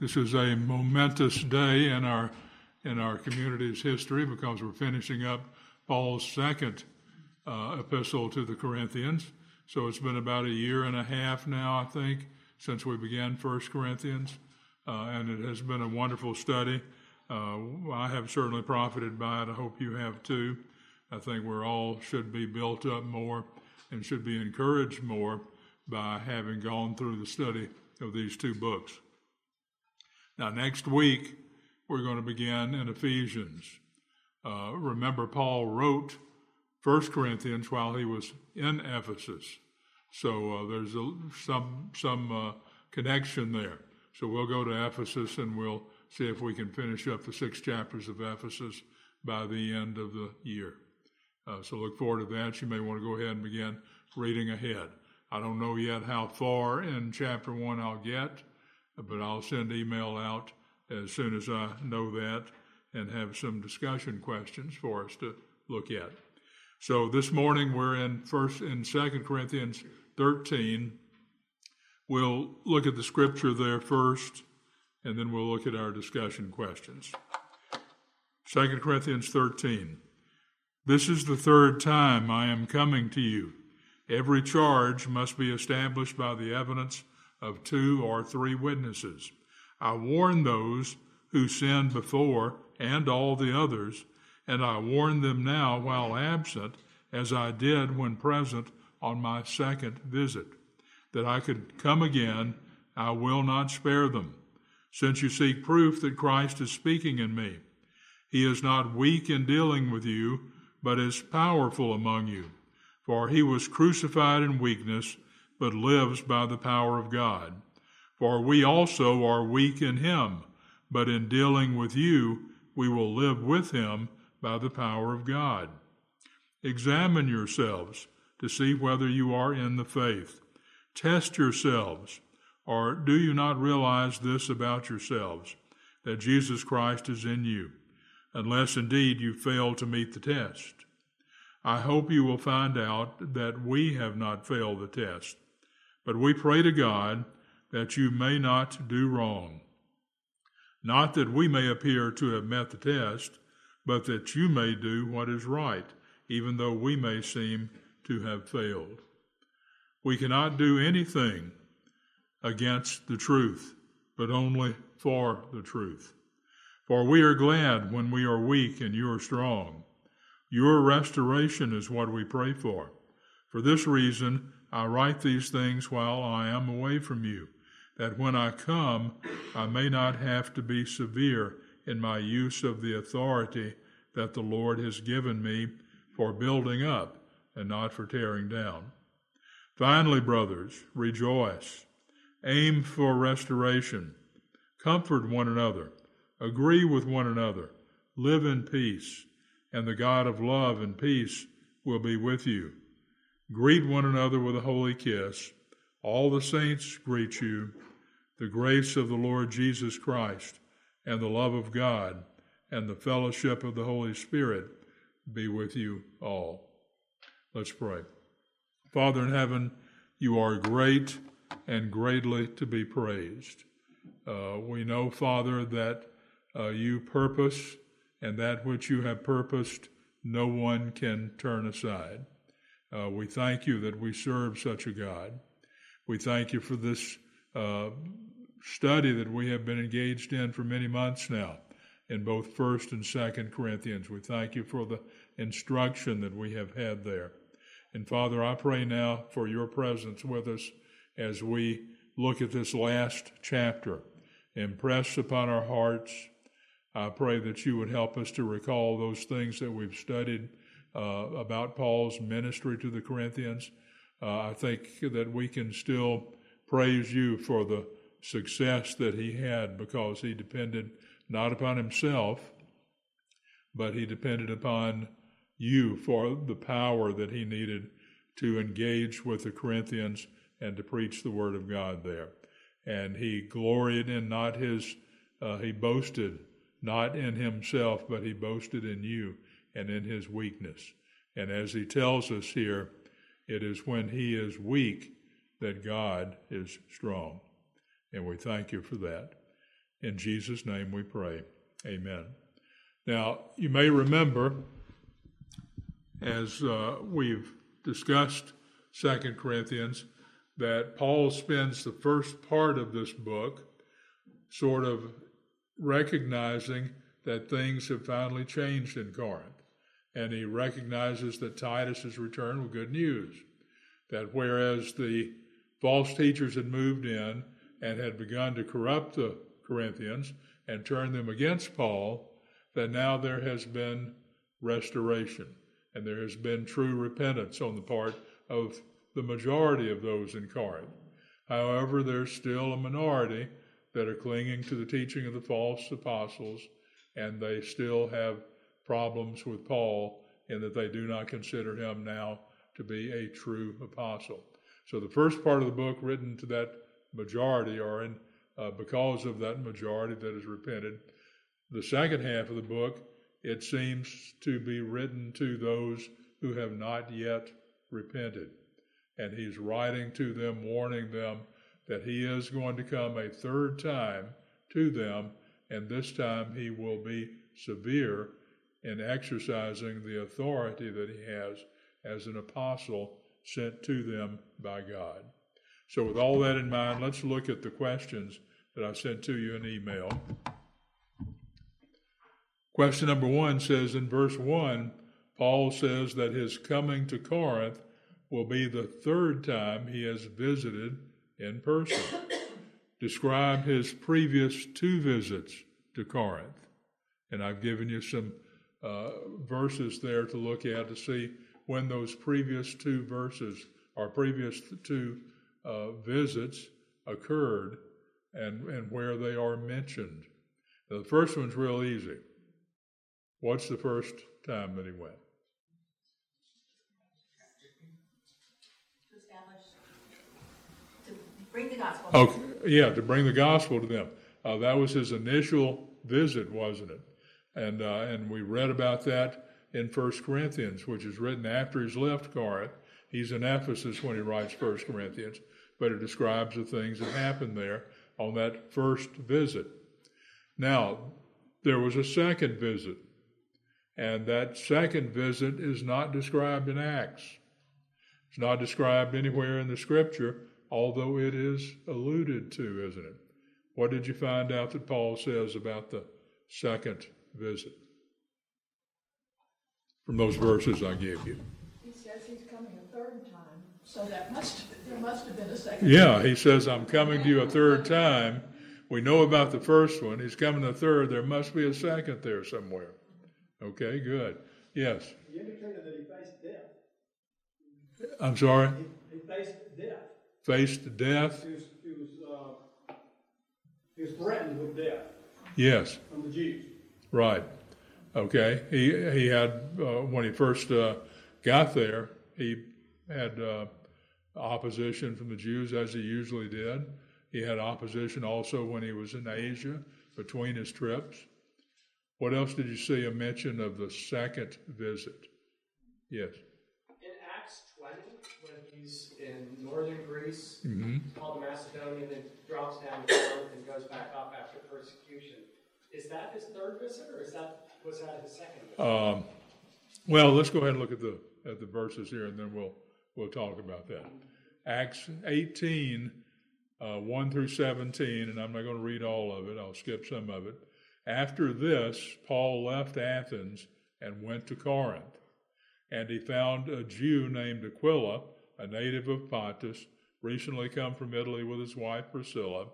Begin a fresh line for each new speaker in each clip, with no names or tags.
This is a momentous day in our in our community's history because we're finishing up Paul's second uh, epistle to the Corinthians. So it's been about a year and a half now, I think, since we began First Corinthians, uh, and it has been a wonderful study. Uh, I have certainly profited by it. I hope you have too. I think we're all should be built up more and should be encouraged more by having gone through the study of these two books. Now, next week, we're going to begin in Ephesians. Uh, remember, Paul wrote First Corinthians while he was in Ephesus. So uh, there's a, some, some uh, connection there. So we'll go to Ephesus and we'll see if we can finish up the six chapters of Ephesus by the end of the year. Uh, so look forward to that. You may want to go ahead and begin reading ahead. I don't know yet how far in chapter one I'll get but I'll send email out as soon as I know that and have some discussion questions for us to look at. So this morning we're in first in Second Corinthians 13. We'll look at the scripture there first, and then we'll look at our discussion questions. Second Corinthians 13. This is the third time I am coming to you. Every charge must be established by the evidence of two or three witnesses. I warn those who sinned before and all the others, and I warn them now while absent, as I did when present on my second visit, that I could come again. I will not spare them, since you seek proof that Christ is speaking in me. He is not weak in dealing with you, but is powerful among you. For he was crucified in weakness but lives by the power of God. For we also are weak in him, but in dealing with you, we will live with him by the power of God. Examine yourselves to see whether you are in the faith. Test yourselves, or do you not realize this about yourselves, that Jesus Christ is in you, unless indeed you fail to meet the test? I hope you will find out that we have not failed the test. But we pray to God that you may not do wrong. Not that we may appear to have met the test, but that you may do what is right, even though we may seem to have failed. We cannot do anything against the truth, but only for the truth. For we are glad when we are weak and you are strong. Your restoration is what we pray for. For this reason, I write these things while I am away from you, that when I come, I may not have to be severe in my use of the authority that the Lord has given me for building up and not for tearing down. Finally, brothers, rejoice. Aim for restoration. Comfort one another. Agree with one another. Live in peace. And the God of love and peace will be with you. Greet one another with a holy kiss. All the saints greet you. The grace of the Lord Jesus Christ and the love of God and the fellowship of the Holy Spirit be with you all. Let's pray. Father in heaven, you are great and greatly to be praised. Uh, we know, Father, that uh, you purpose, and that which you have purposed, no one can turn aside. Uh, we thank you that we serve such a God. We thank you for this uh, study that we have been engaged in for many months now in both 1st and 2nd Corinthians. We thank you for the instruction that we have had there. And Father, I pray now for your presence with us as we look at this last chapter. Impress upon our hearts. I pray that you would help us to recall those things that we've studied uh, about Paul's ministry to the Corinthians. Uh, I think that we can still praise you for the success that he had because he depended not upon himself, but he depended upon you for the power that he needed to engage with the Corinthians and to preach the word of God there. And he gloried in not his, uh, he boasted not in himself, but he boasted in you and in his weakness. And as he tells us here, it is when he is weak that God is strong. And we thank you for that. In Jesus' name we pray. Amen. Now, you may remember, as uh, we've discussed Second Corinthians, that Paul spends the first part of this book sort of recognizing that things have finally changed in Corinth. And he recognizes that Titus has returned with good news. That whereas the false teachers had moved in and had begun to corrupt the Corinthians and turn them against Paul, that now there has been restoration and there has been true repentance on the part of the majority of those in Corinth. However, there's still a minority that are clinging to the teaching of the false apostles, and they still have problems with Paul in that they do not consider him now to be a true apostle. So the first part of the book written to that majority are in uh, because of that majority that has repented. The second half of the book, it seems to be written to those who have not yet repented. And he's writing to them, warning them that he is going to come a third time to them, and this time he will be severe in exercising the authority that he has as an apostle sent to them by God. So, with all that in mind, let's look at the questions that I sent to you in email. Question number one says in verse 1, Paul says that his coming to Corinth will be the third time he has visited in person. Describe his previous two visits to Corinth. And I've given you some verses there to look at to see when those previous two verses or previous two uh, visits occurred and, and where they are mentioned. Now, the first one's real easy. What's the first time that he went?
To bring the gospel.
Okay, yeah, to bring the gospel to them. Uh, that was his initial visit, wasn't it? And uh, and we read about that in First Corinthians, which is written after he's left Corinth. He's in Ephesus when he writes First Corinthians, but it describes the things that happened there on that first visit. Now, there was a second visit, and that second visit is not described in Acts. It's not described anywhere in the scripture, although it is alluded to, isn't it? What did you find out that Paul says about the second visit? From those verses I gave you.
He says he's coming a third time, so that must, there must have been a second.
Yeah, he says, I'm coming to you a third time. We know about the first one. He's coming the third. There must be a second there somewhere. Okay, good. Yes.
He indicated that he faced death.
I'm sorry?
He, he faced death.
Faced death?
He was, he was, uh, he was threatened with death
Yes,
from the Jews.
Right. Okay. He, he had, uh, when he first uh, got there, he had uh, opposition from the Jews, as he usually did. He had opposition also when he was in Asia between his trips. What else did you see a mention of the second visit? Yes.
In Acts 20, when he's in northern Greece,
hmm
called the Macedonian, then drops down to Corinth and goes back up after persecution. Is that his third visit, or is that was that his second visit?
Um, well, let's go ahead and look at the at the verses here, and then we'll we'll talk about that. Acts 18, uh, 1 through 17, and I'm not going to read all of it. I'll skip some of it. After this, Paul left Athens and went to Corinth, and he found a Jew named Aquila, a native of Pontus, recently come from Italy with his wife Priscilla,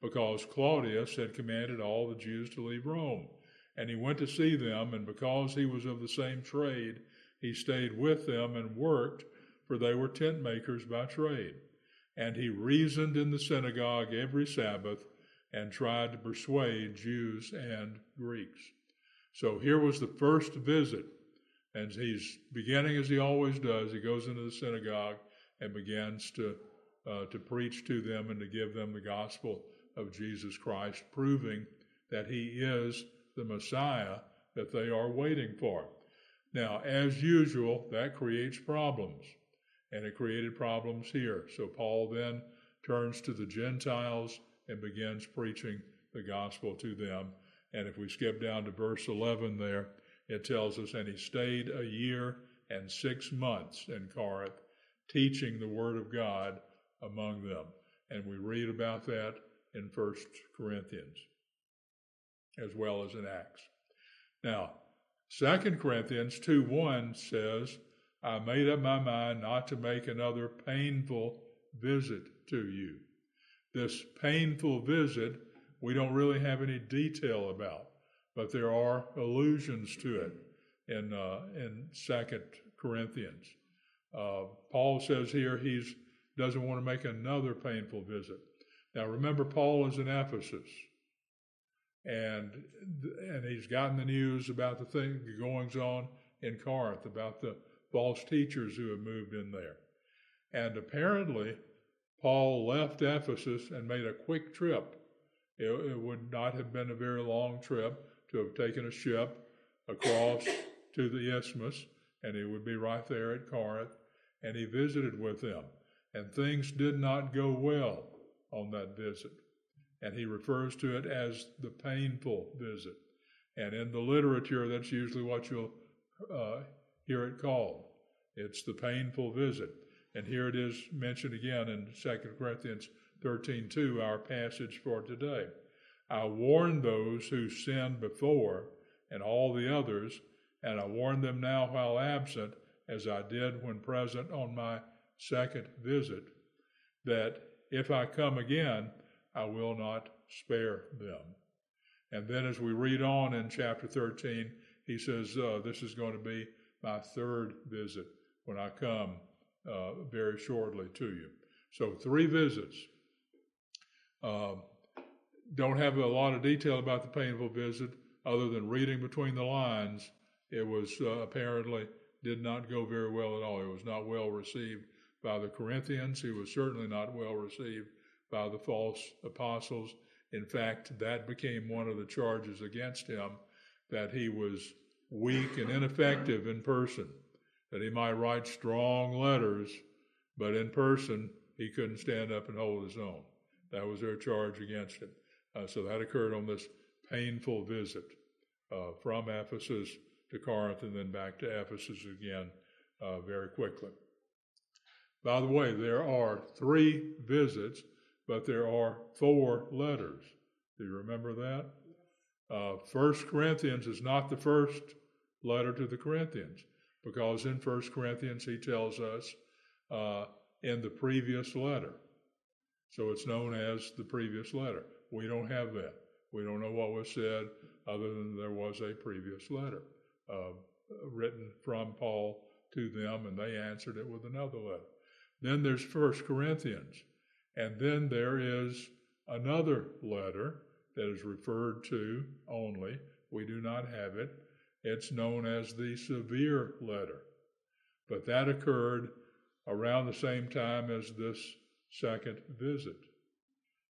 because Claudius had commanded all the Jews to leave Rome. And he went to see them, and because he was of the same trade, he stayed with them and worked, for they were tent makers by trade. And he reasoned in the synagogue every Sabbath and tried to persuade Jews and Greeks. So here was the first visit, and he's beginning as he always does. He goes into the synagogue and begins to uh, to preach to them and to give them the gospel of Jesus Christ, proving that he is the Messiah that they are waiting for. Now, as usual, that creates problems, and it created problems here. So Paul then turns to the Gentiles and begins preaching the gospel to them. And if we skip down to verse 11 there, it tells us, And he stayed a year and six months in Corinth, teaching the word of God among them. And we read about that in First Corinthians as well as in Acts. Now, Second Corinthians 2 1 says, I made up my mind not to make another painful visit to you. This painful visit, we don't really have any detail about, but there are allusions to it in, uh, in Second Corinthians. Uh, Paul says here he doesn't want to make another painful visit. Now remember, Paul is in Ephesus, and and he's gotten the news about the thing, the goings on in Corinth, about the false teachers who have moved in there, and apparently Paul left Ephesus and made a quick trip. It, it would not have been a very long trip to have taken a ship across to the isthmus, and he would be right there at Corinth, and he visited with them. And things did not go well on that visit. And he refers to it as the painful visit. And in the literature, that's usually what you'll uh, hear it called. It's the painful visit. And here it is mentioned again in 2 Corinthians 13:2, our passage for today. I warned those who sinned before and all the others, and I warn them now while absent, as I did when present on my second visit, that if I come again, I will not spare them. And then as we read on in chapter 13, he says, uh, This is going to be my third visit when I come uh, very shortly to you. So, three visits. Uh, don't have a lot of detail about the painful visit other than reading between the lines. It was uh, apparently did not go very well at all. It was not well received by the Corinthians. He was certainly not well received by the false apostles. In fact, that became one of the charges against him that he was weak and ineffective in person that he might write strong letters, but in person he couldn't stand up and hold his own. That was their charge against him. Uh, so that occurred on this painful visit uh, from Ephesus to Corinth and then back to Ephesus again uh, very quickly. By the way, there are three visits, but there are four letters. Do you remember that? Uh, first Corinthians is not the first letter to the Corinthians because in First Corinthians he tells us uh, in the previous letter. So it's known as the previous letter. We don't have that. We don't know what was said other than there was a previous letter uh, written from Paul to them, and they answered it with another letter. Then there's First Corinthians, and then there is another letter that is referred to only. We do not have it it's known as the severe letter. But that occurred around the same time as this second visit.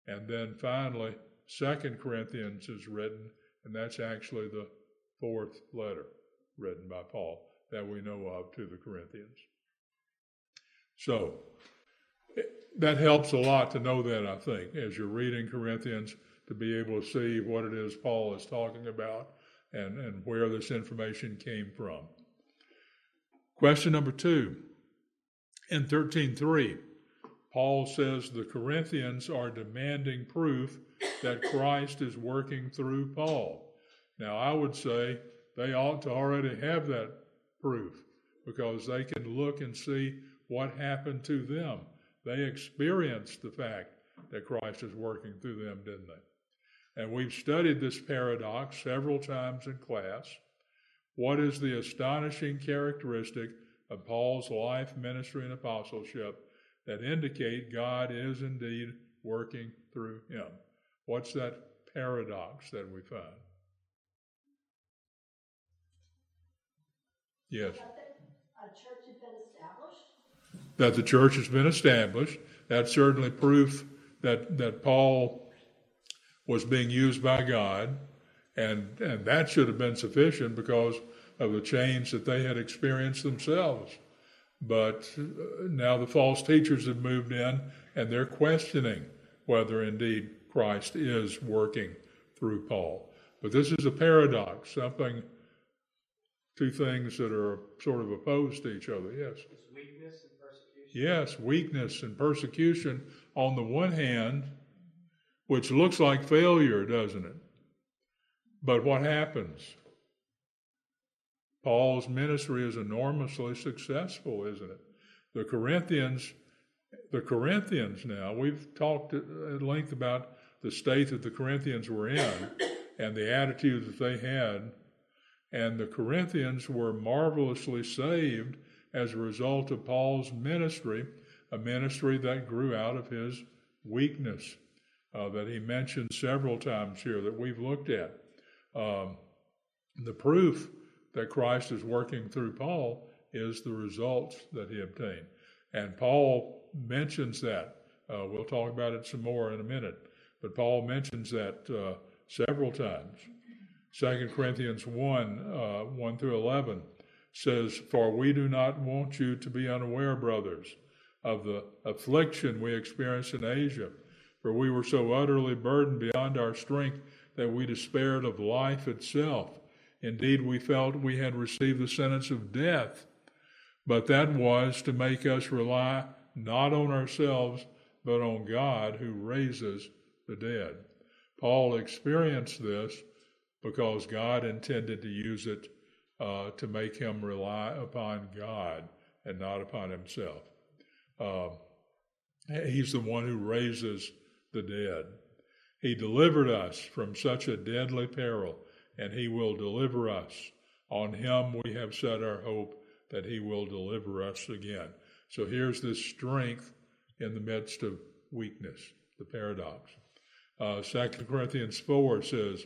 And then finally, Second Corinthians is written, and that's actually the fourth letter written by Paul that we know of to the Corinthians. So that helps a lot to know that, I think, as you're reading Corinthians, to be able to see what it is Paul is talking about and, and where this information came from. Question number two. In 13.3, Paul says the Corinthians are demanding proof that Christ is working through Paul. Now, I would say they ought to already have that proof because they can look and see what happened to them. They experienced the fact that Christ is working through them, didn't they? And we've studied this paradox several times in class. What is the astonishing characteristic of Paul's life, ministry, and apostleship that indicate God is indeed working through him? What's that paradox that we find? Yes.
A church?
That the church has been established. That's certainly proof that, that Paul was being used by God, and, and that should have been sufficient because of the change that they had experienced themselves. But uh, now the false teachers have moved in and they're questioning whether indeed Christ is working through Paul. But this is a paradox, something, two things that are sort of opposed to each other. Yes.
Is weakness?
Yes, weakness and persecution on the one hand, which looks like failure, doesn't it? But what happens? Paul's ministry is enormously successful, isn't it? The Corinthians, the Corinthians now, we've talked at length about the state that the Corinthians were in and the attitude that they had. And the Corinthians were marvelously saved as a result of Paul's ministry, a ministry that grew out of his weakness uh, that he mentioned several times here that we've looked at. Um, the proof that Christ is working through Paul is the results that he obtained. And Paul mentions that. Uh, we'll talk about it some more in a minute. But Paul mentions that uh, several times. 2 Corinthians 1 uh, 1 through 11 says, For we do not want you to be unaware, brothers, of the affliction we experienced in Asia, for we were so utterly burdened beyond our strength that we despaired of life itself. Indeed, we felt we had received the sentence of death, but that was to make us rely not on ourselves, but on God who raises the dead. Paul experienced this because God intended to use it uh, to make him rely upon God and not upon himself. Uh, he's the one who raises the dead. He delivered us from such a deadly peril, and he will deliver us. On him we have set our hope that he will deliver us again. So here's this strength in the midst of weakness, the paradox. Uh, 2 Corinthians 4 says,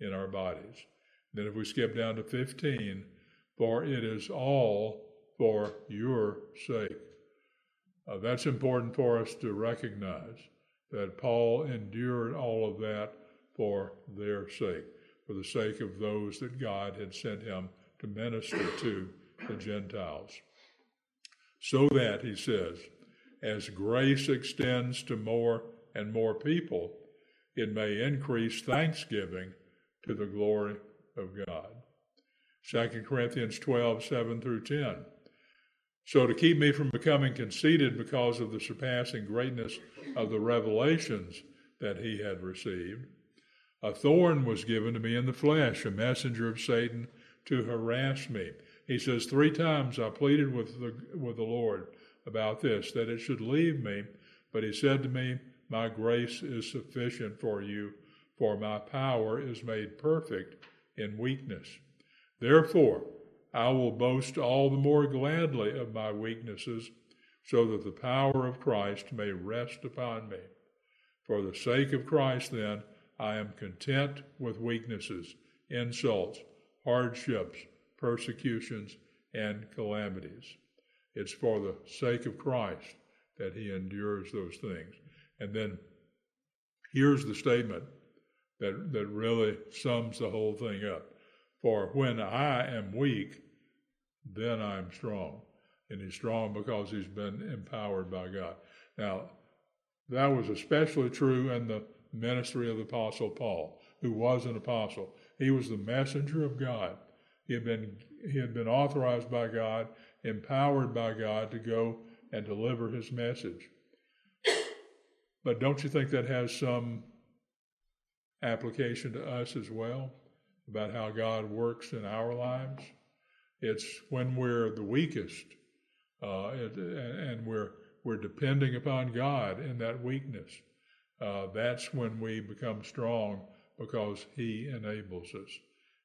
in our bodies. Then, if we skip down to 15, for it is all for your sake. Uh, that's important for us to recognize that Paul endured all of that for their sake, for the sake of those that God had sent him to minister to the Gentiles. So that, he says, as grace extends to more and more people, it may increase thanksgiving to the glory of God. 2 Corinthians 12, 7 through 10. So, to keep me from becoming conceited because of the surpassing greatness of the revelations that he had received, a thorn was given to me in the flesh, a messenger of Satan to harass me. He says, Three times I pleaded with the, with the Lord about this, that it should leave me. But he said to me, My grace is sufficient for you, for my power is made perfect in weakness. Therefore, I will boast all the more gladly of my weaknesses, so that the power of Christ may rest upon me. For the sake of Christ, then, I am content with weaknesses, insults, hardships, persecutions, and calamities. It's for the sake of Christ that he endures those things. And then here's the statement that, that really sums the whole thing up. For when I am weak, then I'm strong. And he's strong because he's been empowered by God. Now, that was especially true in the ministry of the Apostle Paul, who was an apostle. He was the messenger of God. He had been, he had been authorized by God, empowered by God to go and deliver his message. But don't you think that has some application to us as well about how God works in our lives? It's when we're the weakest uh, and we're we're depending upon God in that weakness. Uh, that's when we become strong because He enables us.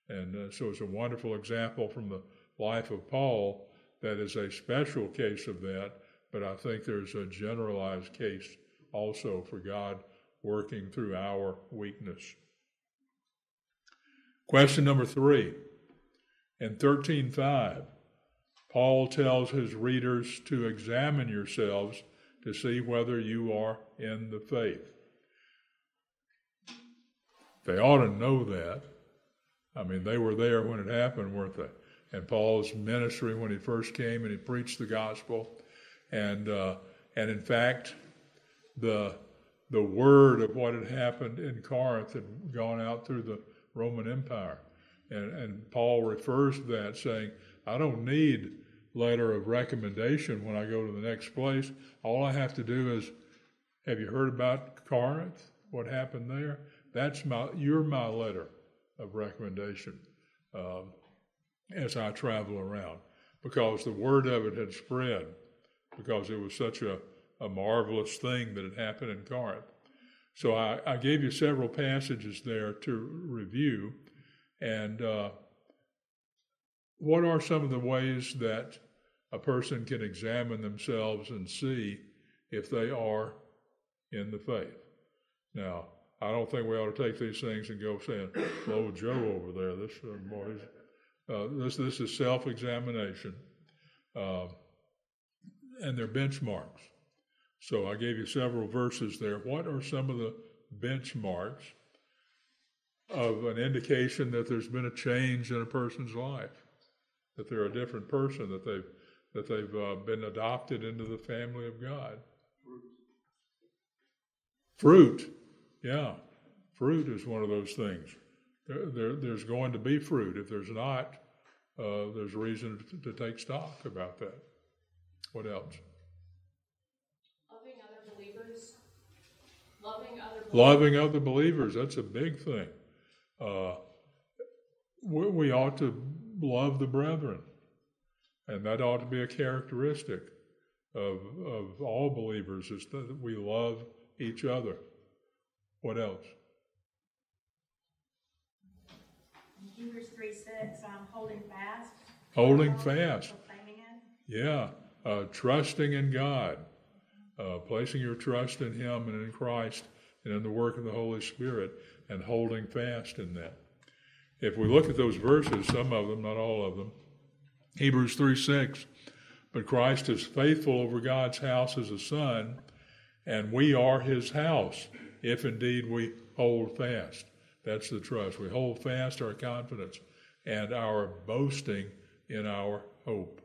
And uh, so it's a wonderful example from the life of Paul that is a special case of that, but I think there's a generalized case also for God working through our weakness. Question number three. In 13.5, Paul tells his readers to examine yourselves to see whether you are in the faith. They ought to know that. I mean, they were there when it happened, weren't they? And Paul's ministry when he first came and he preached the gospel, and uh, and in fact, the the word of what had happened in Corinth had gone out through the Roman Empire, and and Paul refers to that, saying, "I don't need letter of recommendation when I go to the next place. All I have to do is, have you heard about Corinth? What happened there? That's my you're my letter of recommendation um, as I travel around because the word of it had spread because it was such a, a marvelous thing that had happened in Corinth. So I, I gave you several passages there to review. And uh, what are some of the ways that a person can examine themselves and see if they are in the faith? Now, I don't think we ought to take these things and go saying, "Slow Joe over there." This uh, boy, uh, this this is self-examination, um, and they're benchmarks. So I gave you several verses there. What are some of the benchmarks of an indication that there's been a change in a person's life, that they're a different person, that they've that they've uh, been adopted into the family of God? Fruit. Yeah, fruit is one of those things. There, there, there's going to be fruit. If there's not, uh, there's reason to, to take stock about that. What else?
Loving other believers. Loving other believers.
Loving other believers, that's a big thing. Uh, we, we ought to love the brethren, and that ought to be a characteristic of, of all believers is that we love each other. What else?
Hebrews 3 6, um, holding fast.
Holding fast. Yeah, uh, trusting in God, uh, placing your trust in Him and in Christ and in the work of the Holy Spirit, and holding fast in that. If we look at those verses, some of them, not all of them, Hebrews 3 6, but Christ is faithful over God's house as a son, and we are His house if indeed we hold fast. That's the trust. We hold fast our confidence and our boasting in our hope.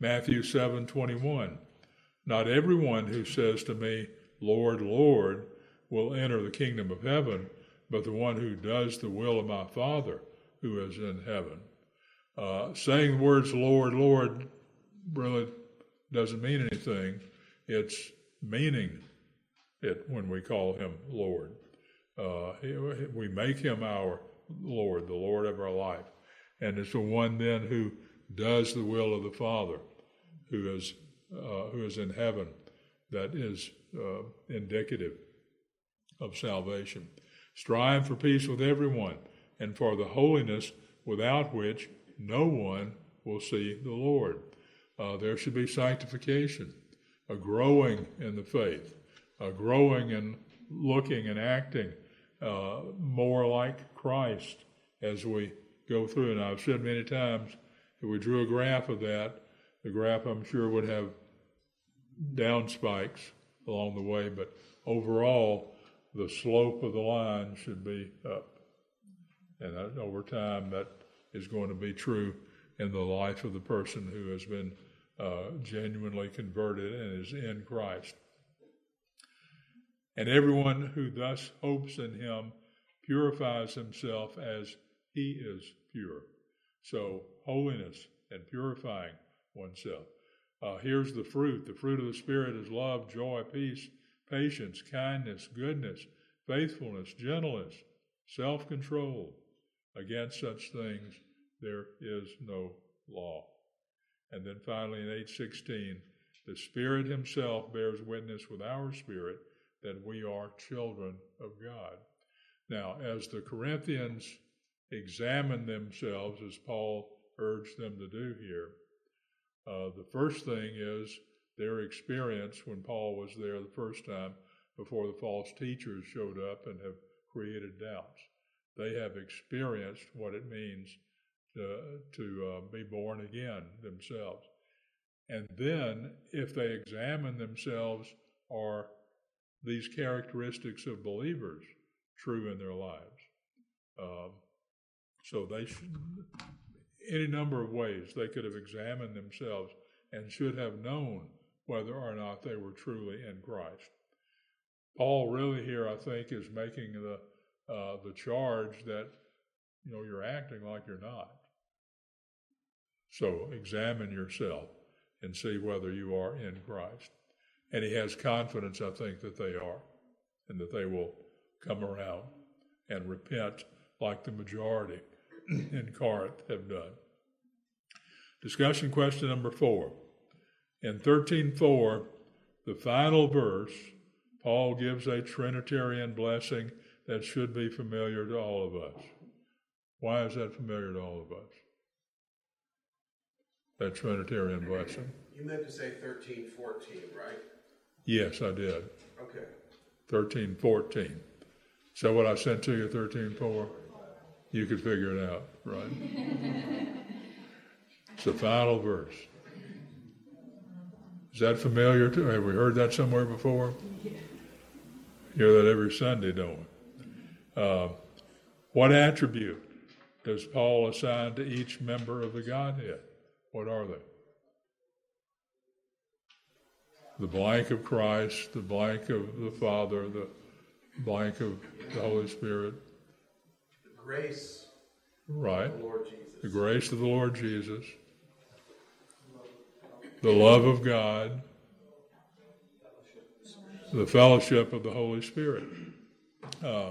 Matthew 7:21 Not everyone who says to me, Lord, Lord, will enter the kingdom of heaven, but the one who does the will of my Father who is in heaven. Uh, saying the words Lord, Lord really doesn't mean anything. It's meaning it when we call him Lord. Uh, we make him our Lord, the Lord of our life. And it's the one then who does the will of the Father, who is, uh, who is in heaven, that is uh, indicative of salvation. Strive for peace with everyone and for the holiness without which no one will see the Lord. Uh, there should be sanctification, a growing in the faith, a growing and looking and acting uh, more like Christ as we go through. And I've said many times, if we drew a graph of that, the graph I'm sure would have down spikes along the way, but overall, the slope of the line should be up. And that, over time, that is going to be true in the life of the person who has been uh, genuinely converted and is in Christ. And everyone who thus hopes in him purifies himself as he is pure. So, holiness and purifying oneself. Uh, here's the fruit the fruit of the Spirit is love, joy, peace, patience, kindness, goodness, faithfulness, gentleness, self control. Against such things there is no law. And then finally in 816, the Spirit Himself bears witness with our spirit that we are children of God. Now, as the Corinthians examine themselves, as Paul urged them to do here, uh, the first thing is their experience when Paul was there the first time before the false teachers showed up and have created doubts. They have experienced what it means to, to uh, be born again themselves. And then, if they examine themselves, are these characteristics of believers true in their lives? Um, so they should, any number of ways they could have examined themselves and should have known whether or not they were truly in Christ. Paul really here, I think, is making the uh, the charge that you know you're acting like you're not. So examine yourself and see whether you are in Christ. And he has confidence, I think, that they are, and that they will come around and repent like the majority in Corinth have done. Discussion question number four. In 13.4, the final verse, Paul gives a Trinitarian blessing that should be familiar to all of us. Why is that familiar to all of us? That Trinitarian blessing.
You meant to say thirteen, fourteen, right?
Yes, I did.
Okay.
13, 14. Is that what I sent to you, 13.4? You could figure it out, right? it's the final verse. Is that familiar to Have we heard that somewhere before? Hear that every Sunday, don't we? Uh, what attribute does Paul assign to each member of the Godhead? What are they? The blank of Christ, the blank of the Father, the blank of the Holy Spirit.
The grace
Right.
of the Lord Jesus.
The grace of the Lord Jesus. The love of God. The fellowship of the Holy Spirit. Uh,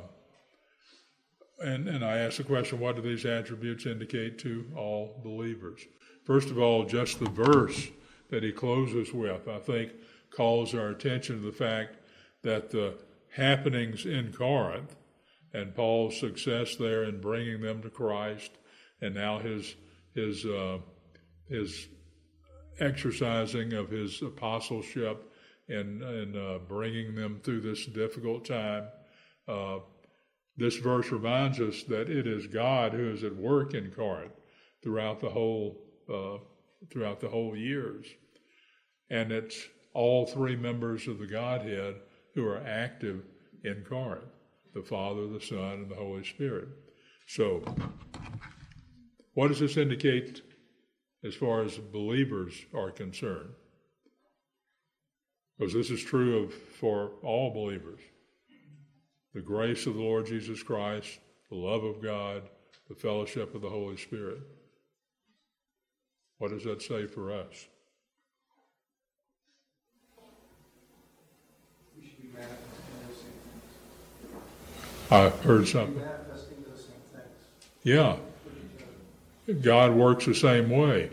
and, and I ask the question what do these attributes indicate to all believers? First of all, just the verse that he closes with, I think, calls our attention to the fact that the happenings in Corinth and Paul's success there in bringing them to Christ, and now his his uh, his exercising of his apostleship and and uh, bringing them through this difficult time. Uh, this verse reminds us that it is God who is at work in Corinth throughout the whole uh, throughout the whole years, and it's all three members of the Godhead who are active in Corinth the Father, the Son, and the Holy Spirit. So, what does this indicate as far as believers are concerned? Because this is true of for all believers. The grace of the Lord Jesus Christ, the love of God, the fellowship of the Holy Spirit. What does that say for us?
We should be manifesting those same things.
I heard something.
Manifesting those same things.
Yeah. God works the same way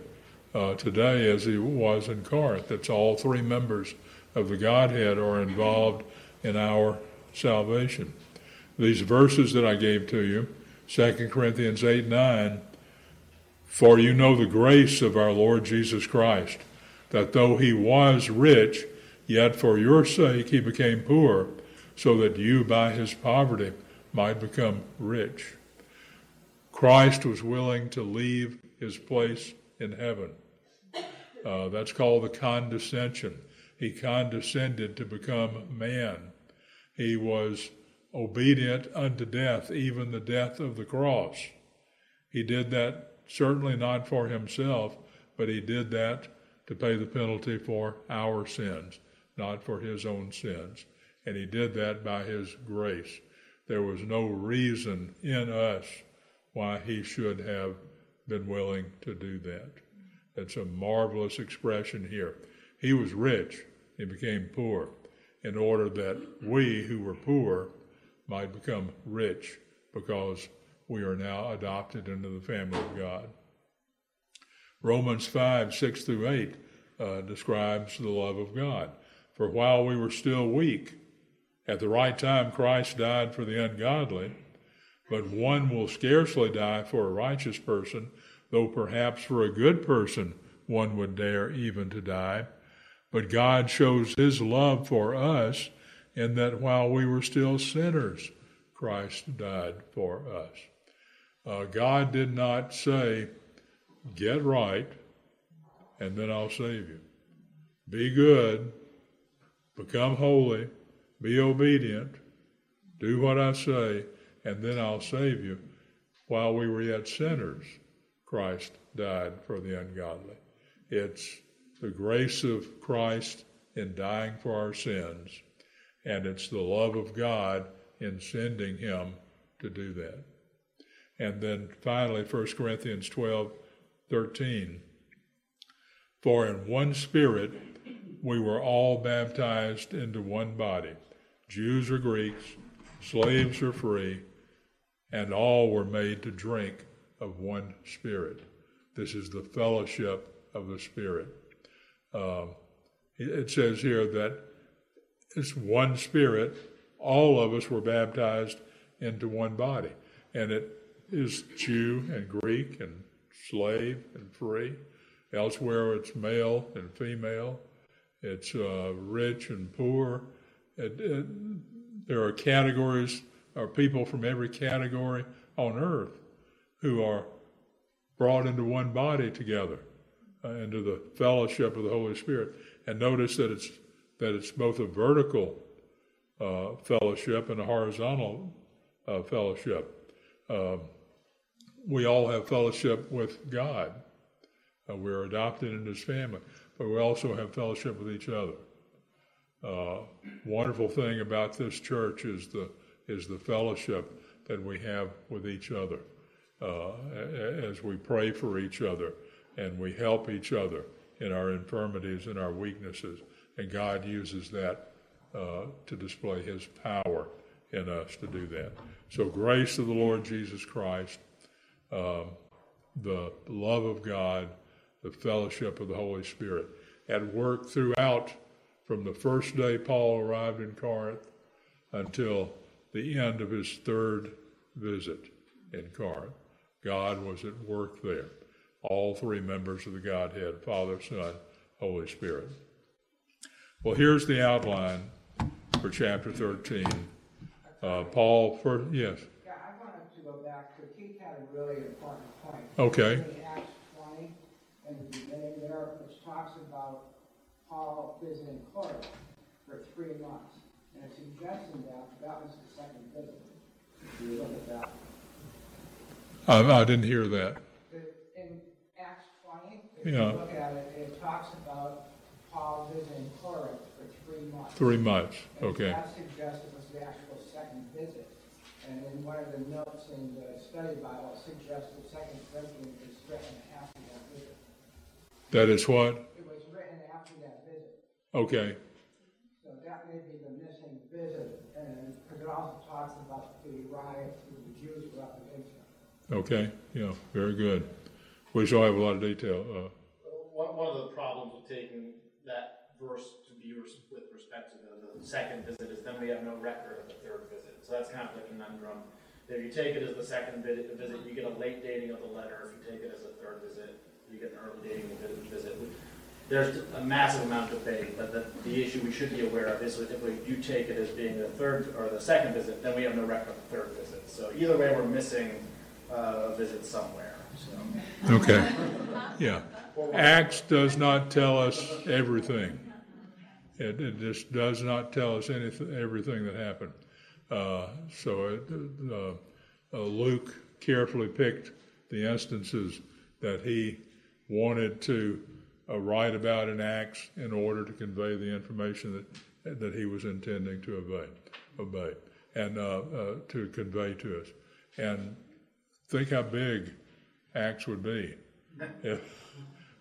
uh, today as he was in Corinth. It's all three members of the Godhead are involved in our salvation. These verses that I gave to you, 2 Corinthians 8 9, for you know the grace of our Lord Jesus Christ, that though he was rich, yet for your sake he became poor, so that you by his poverty might become rich. Christ was willing to leave his place in heaven. Uh, that's called the condescension. He condescended to become man. He was obedient unto death, even the death of the cross. He did that certainly not for himself, but he did that to pay the penalty for our sins, not for his own sins. And he did that by his grace. There was no reason in us why he should have been willing to do that. That's a marvelous expression here. He was rich, he became poor, in order that we who were poor might become rich because we are now adopted into the family of God. Romans 5 6 through 8 uh, describes the love of God. For while we were still weak, at the right time Christ died for the ungodly. But one will scarcely die for a righteous person, though perhaps for a good person one would dare even to die. But God shows his love for us in that while we were still sinners, Christ died for us. Uh, God did not say, get right, and then I'll save you. Be good, become holy, be obedient, do what I say, and then I'll save you. While we were yet sinners, Christ died for the ungodly. It's the grace of Christ in dying for our sins, and it's the love of God in sending him to do that. And then finally, 1 Corinthians 12 13. For in one spirit we were all baptized into one body, Jews or Greeks, slaves or free, and all were made to drink of one spirit. This is the fellowship of the Spirit. Um, it says here that it's one spirit. All of us were baptized into one body. And it is Jew and Greek and slave and free. Elsewhere, it's male and female. It's uh, rich and poor. It, it, there are categories, or people from every category on earth who are brought into one body together, uh, into the fellowship of the Holy Spirit. And notice that it's that it's both a vertical uh, fellowship and a horizontal uh, fellowship. Um, we all have fellowship with God. Uh, we're adopted into His family, but we also have fellowship with each other. Uh, wonderful thing about this church is the is the fellowship that we have with each other uh, as we pray for each other and we help each other in our infirmities and our weaknesses. And God uses that uh, to display His power in us to do that. So, grace of the Lord Jesus Christ, uh, the love of God, the fellowship of the Holy Spirit at work throughout from the first day Paul arrived in Corinth until the end of his third visit in Corinth. God was at work there. All three members of the Godhead Father, Son, Holy Spirit. Well, here's the outline for chapter 13. Uh, Paul, for, yes.
Yeah, I wanted to go back to, Keith had a really important point.
Okay.
In Acts twenty, in the beginning there, which talks about Paul visiting Corinth for three months. That was the second visit. If you look at that.
I, I didn't hear that.
In Acts twenty, if
Yeah.
you look at it, it talks about Paul visiting Corinth for three months.
Three months.
And
Okay.
That suggests it was the actual second visit. And in one of the notes in the study Bible suggests the second Corinthians is written after that visit.
That is what?
It was written after that visit.
Okay.
So that may be the missing visit, and, because it also talks about the riots that the Jews were up against them.
Okay. Yeah. Very good. We shall have a lot of detail. Uh,
One, one of the problems with taking that verse to be res- with respect to the, the second visit is then we have no record of the third visit. So that's kind of the conundrum. If you take it as the second visit, visit, you get a late dating of the letter. If you take it as a third visit, you get an early dating of the visit. There's a massive amount of debate, but the, the issue we should be aware of is if we do take it as being the third or the second visit, then we have no record of the third visit. So either way, we're missing uh, a visit somewhere. So.
okay. Yeah. Acts does not tell us everything. It, it just does not tell us anything, everything that happened. Uh, so it, uh, uh, Luke carefully picked the instances that he wanted to uh, write about in Acts in order to convey the information that that he was intending to obey, obey, and uh, uh, to convey to us. And think how big Acts would be if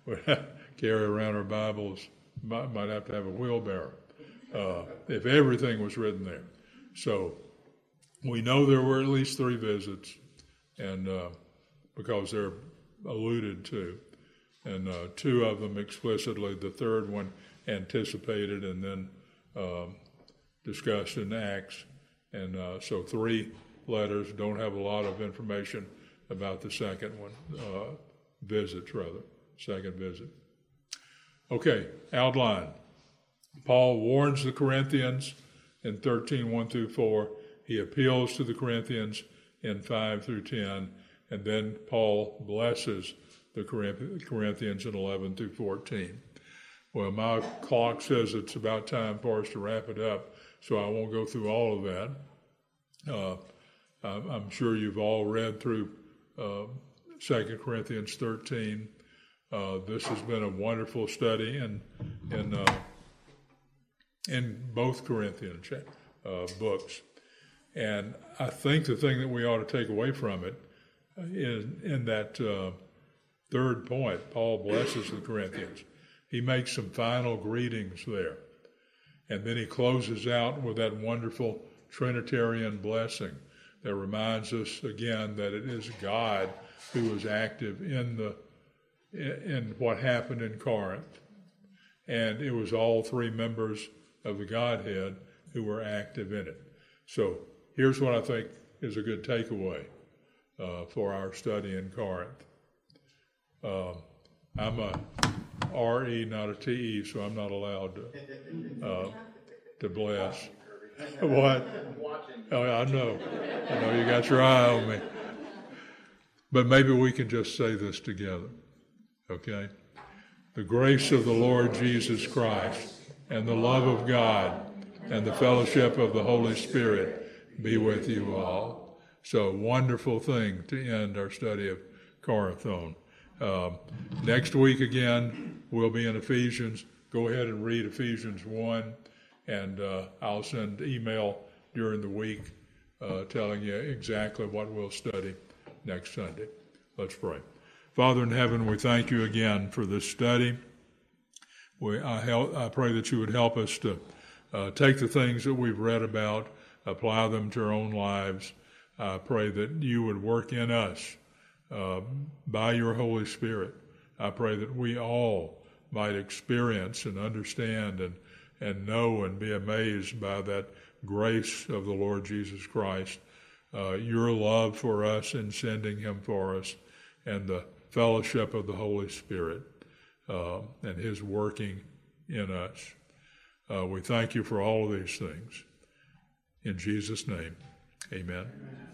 we carry around our Bibles. Might, might have to have a wheelbarrow uh, if everything was written there. So we know there were at least three visits, and uh, because they're alluded to, and uh, two of them explicitly, the third one anticipated and then um, discussed in Acts, and uh, so three letters don't have a lot of information about the second one, uh, visits rather, second visit. Okay, outline. Paul warns the Corinthians in 13, 1 through 4 he appeals to the Corinthians in 5 through 10, and then Paul blesses the Corinthians in 11 through 14. Well, my clock says it's about time for us to wrap it up, so I won't go through all of that. Uh, I'm sure you've all read through uh, 2 Corinthians 13. Uh, this has been a wonderful study in, in, uh, in both Corinthian uh, books. And I think the thing that we ought to take away from it is in that uh, third point, Paul blesses the Corinthians. He makes some final greetings there. And then he closes out with that wonderful Trinitarian blessing that reminds us again that it is God who was active in the in what happened in Corinth. And it was all three members of the Godhead who were active in it. So here's what I think is a good takeaway uh, for our study in Corinth. Um, I'm a RE, not a TE, so I'm not allowed to, uh, to bless. What? Oh, I know. I know you got your eye on me. But maybe we can just say this together, okay? The grace of the Lord Jesus Christ and the love of God and the fellowship of the Holy Spirit be with you all. So, wonderful thing to end our study of Corinth. Um, next week again, we'll be in Ephesians. Go ahead and read Ephesians 1, and uh, I'll send email during the week uh, telling you exactly what we'll study next Sunday. Let's pray. Father in heaven, we thank you again for this study. We, I, help, I pray that you would help us to uh, take the things that we've read about, apply them to our own lives. I pray that you would work in us uh, by your Holy Spirit. I pray that we all might experience and understand and, and know and be amazed by that grace of the Lord Jesus Christ, uh, your love for us in sending him for us, and the fellowship of the Holy Spirit uh, and his working in us. Uh, we thank you for all of these things. In Jesus' name, amen.